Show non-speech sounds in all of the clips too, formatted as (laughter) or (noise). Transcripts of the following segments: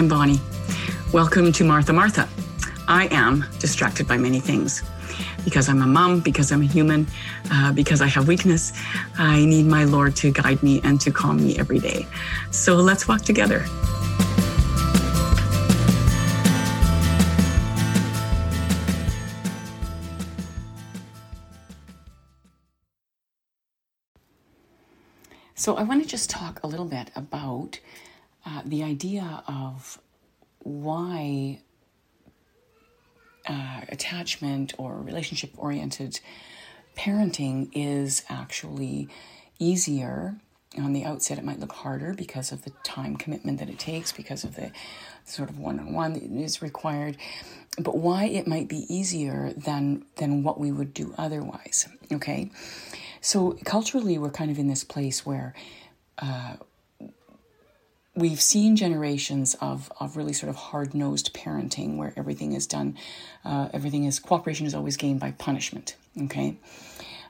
I'm Bonnie. Welcome to Martha Martha. I am distracted by many things. Because I'm a mom, because I'm a human, uh, because I have weakness, I need my Lord to guide me and to calm me every day. So let's walk together. So, I want to just talk a little bit about uh, the idea of why uh, attachment or relationship oriented parenting is actually easier. On the outset, it might look harder because of the time commitment that it takes, because of the sort of one on one that is required, but why it might be easier than, than what we would do otherwise. Okay. So, culturally, we're kind of in this place where uh, we've seen generations of, of really sort of hard nosed parenting where everything is done, uh, everything is cooperation is always gained by punishment. Okay.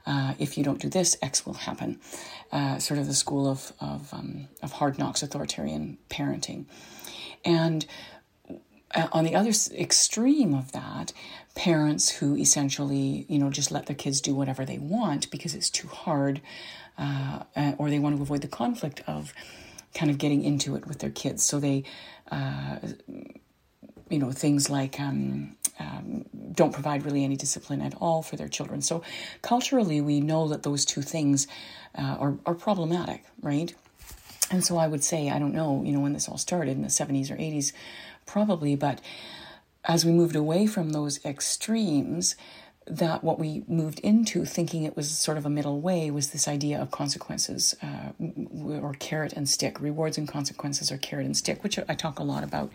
Uh, if you don't do this, X will happen. Uh, sort of the school of, of, um, of hard knocks authoritarian parenting. And uh, on the other extreme of that, parents who essentially, you know, just let their kids do whatever they want because it's too hard, uh, uh, or they want to avoid the conflict of kind of getting into it with their kids. So they, uh, you know, things like um, um, don't provide really any discipline at all for their children. So culturally, we know that those two things uh, are, are problematic, right? And so I would say, I don't know, you know, when this all started in the 70s or 80s, probably, but as we moved away from those extremes, that what we moved into thinking it was sort of a middle way was this idea of consequences uh, or carrot and stick. Rewards and consequences or carrot and stick which i talk a lot about.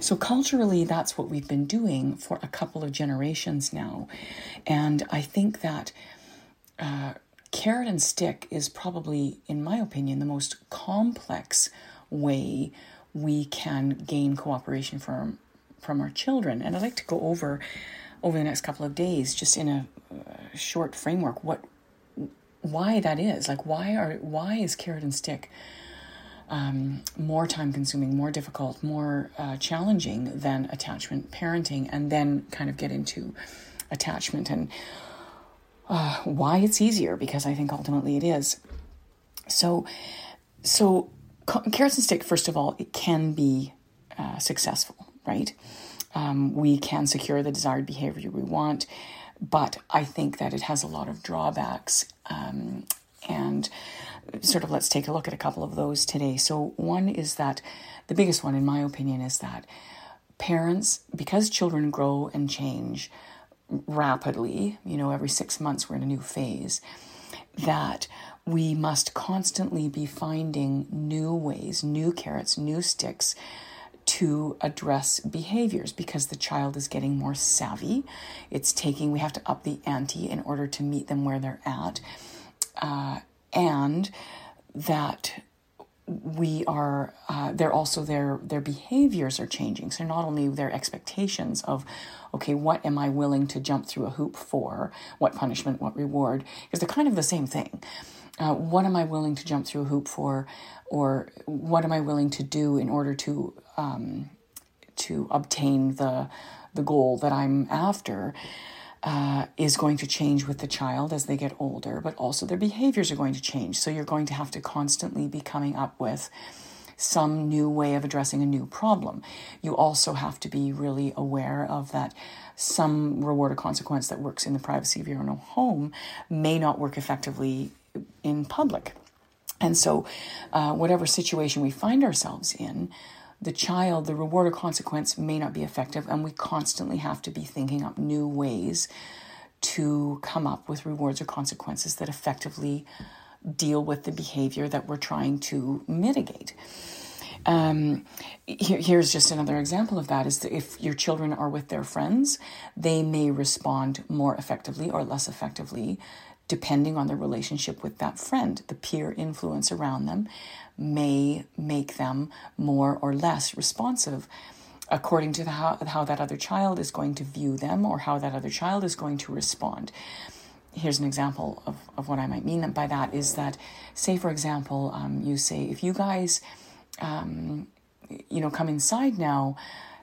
So culturally that's what we've been doing for a couple of generations now. And i think that uh, carrot and stick is probably in my opinion the most complex way we can gain cooperation from from our children. And i'd like to go over over the next couple of days, just in a uh, short framework, what why that is. Like why are why is carrot and stick um, more time consuming, more difficult, more uh, challenging than attachment parenting, and then kind of get into attachment and uh, why it's easier because I think ultimately it is. So, so carrots and stick. First of all, it can be uh, successful, right? Um, we can secure the desired behavior we want. But I think that it has a lot of drawbacks. Um, and sort of let's take a look at a couple of those today. So, one is that the biggest one, in my opinion, is that parents, because children grow and change rapidly, you know, every six months we're in a new phase, that we must constantly be finding new ways, new carrots, new sticks to address behaviors because the child is getting more savvy. It's taking, we have to up the ante in order to meet them where they're at. Uh, and that we are uh, they're also their their behaviors are changing. So not only their expectations of okay what am i willing to jump through a hoop for? What punishment? What reward? Because they're kind of the same thing uh, what am I willing to jump through a hoop for, or what am I willing to do in order to um, to obtain the the goal that I'm after, uh, is going to change with the child as they get older, but also their behaviors are going to change. So you're going to have to constantly be coming up with some new way of addressing a new problem. You also have to be really aware of that some reward or consequence that works in the privacy of your own home may not work effectively in public. And so, uh, whatever situation we find ourselves in, the child, the reward or consequence may not be effective, and we constantly have to be thinking up new ways to come up with rewards or consequences that effectively deal with the behavior that we're trying to mitigate. Um, here, here's just another example of that is that if your children are with their friends, they may respond more effectively or less effectively depending on their relationship with that friend. The peer influence around them may make them more or less responsive according to the, how, how that other child is going to view them or how that other child is going to respond. Here's an example of, of what I might mean by that is that, say, for example, um, you say, if you guys um, you know, come inside now.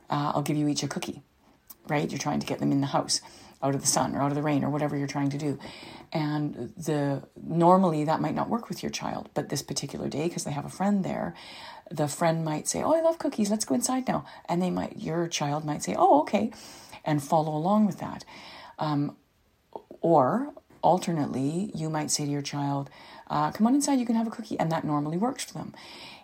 Uh, I'll give you each a cookie, right? You're trying to get them in the house, out of the sun or out of the rain or whatever you're trying to do. And the normally that might not work with your child, but this particular day, because they have a friend there, the friend might say, "Oh, I love cookies. Let's go inside now." And they might, your child might say, "Oh, okay," and follow along with that. Um, or alternately, you might say to your child, uh, "Come on inside. You can have a cookie," and that normally works for them.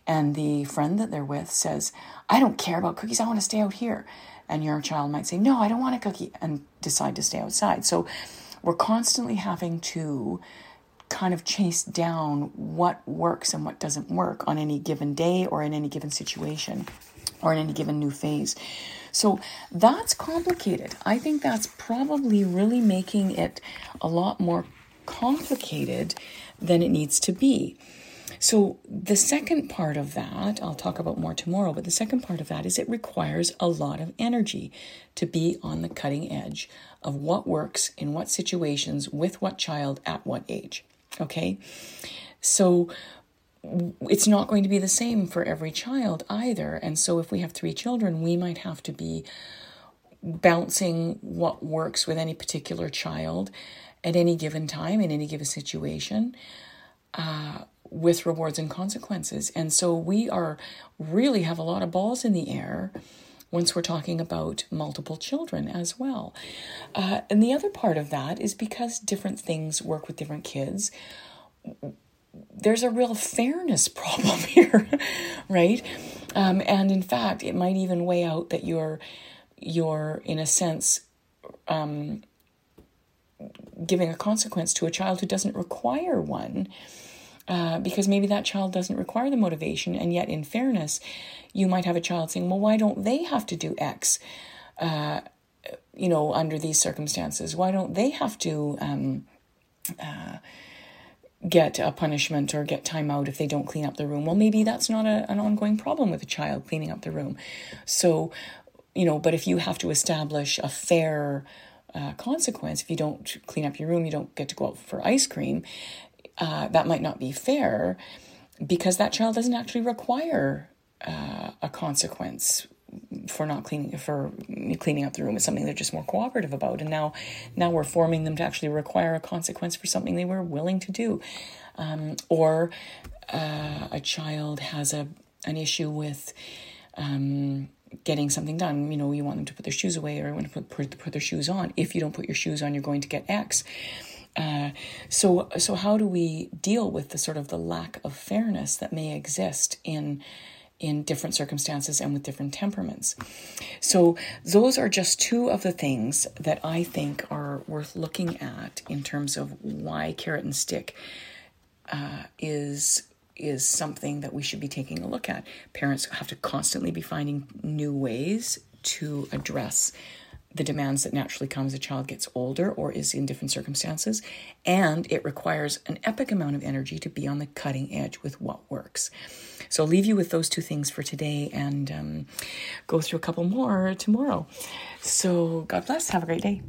And the friend that they're with says, "I don't care about cookies. I want to stay out here." And your child might say, "No, I don't want a cookie," and decide to stay outside. So we're constantly having to kind of chase down what works and what doesn't work on any given day or in any given situation or in any given new phase. So that's complicated. I think that's probably really making it a lot more complicated than it needs to be. So, the second part of that, I'll talk about more tomorrow, but the second part of that is it requires a lot of energy to be on the cutting edge of what works in what situations with what child at what age. Okay? So, it's not going to be the same for every child either. And so, if we have three children, we might have to be bouncing what works with any particular child at any given time in any given situation. Uh, with rewards and consequences. And so we are really have a lot of balls in the air once we're talking about multiple children as well. Uh, and the other part of that is because different things work with different kids. There's a real fairness (laughs) problem here, right? Um, and in fact, it might even weigh out that you're, you're in a sense, um, giving a consequence to a child who doesn't require one uh, because maybe that child doesn't require the motivation. And yet, in fairness, you might have a child saying, well, why don't they have to do X? Uh, you know, under these circumstances, why don't they have to um, uh, get a punishment or get time out if they don't clean up the room? Well, maybe that's not a, an ongoing problem with a child cleaning up the room. So, you know, but if you have to establish a fair uh, consequence, if you don't clean up your room, you don't get to go out for ice cream, uh, that might not be fair because that child doesn't actually require uh, a consequence for not cleaning for cleaning up the room. Is something they're just more cooperative about. And now now we're forming them to actually require a consequence for something they were willing to do. Um, or uh, a child has a an issue with um, getting something done. You know you want them to put their shoes away or want to put, put, put their shoes on. If you don't put your shoes on you're going to get x uh, so, so how do we deal with the sort of the lack of fairness that may exist in in different circumstances and with different temperaments? So, those are just two of the things that I think are worth looking at in terms of why carrot and stick uh, is is something that we should be taking a look at. Parents have to constantly be finding new ways to address the demands that naturally come as a child gets older or is in different circumstances. And it requires an epic amount of energy to be on the cutting edge with what works. So I'll leave you with those two things for today and um, go through a couple more tomorrow. So God bless. Have a great day.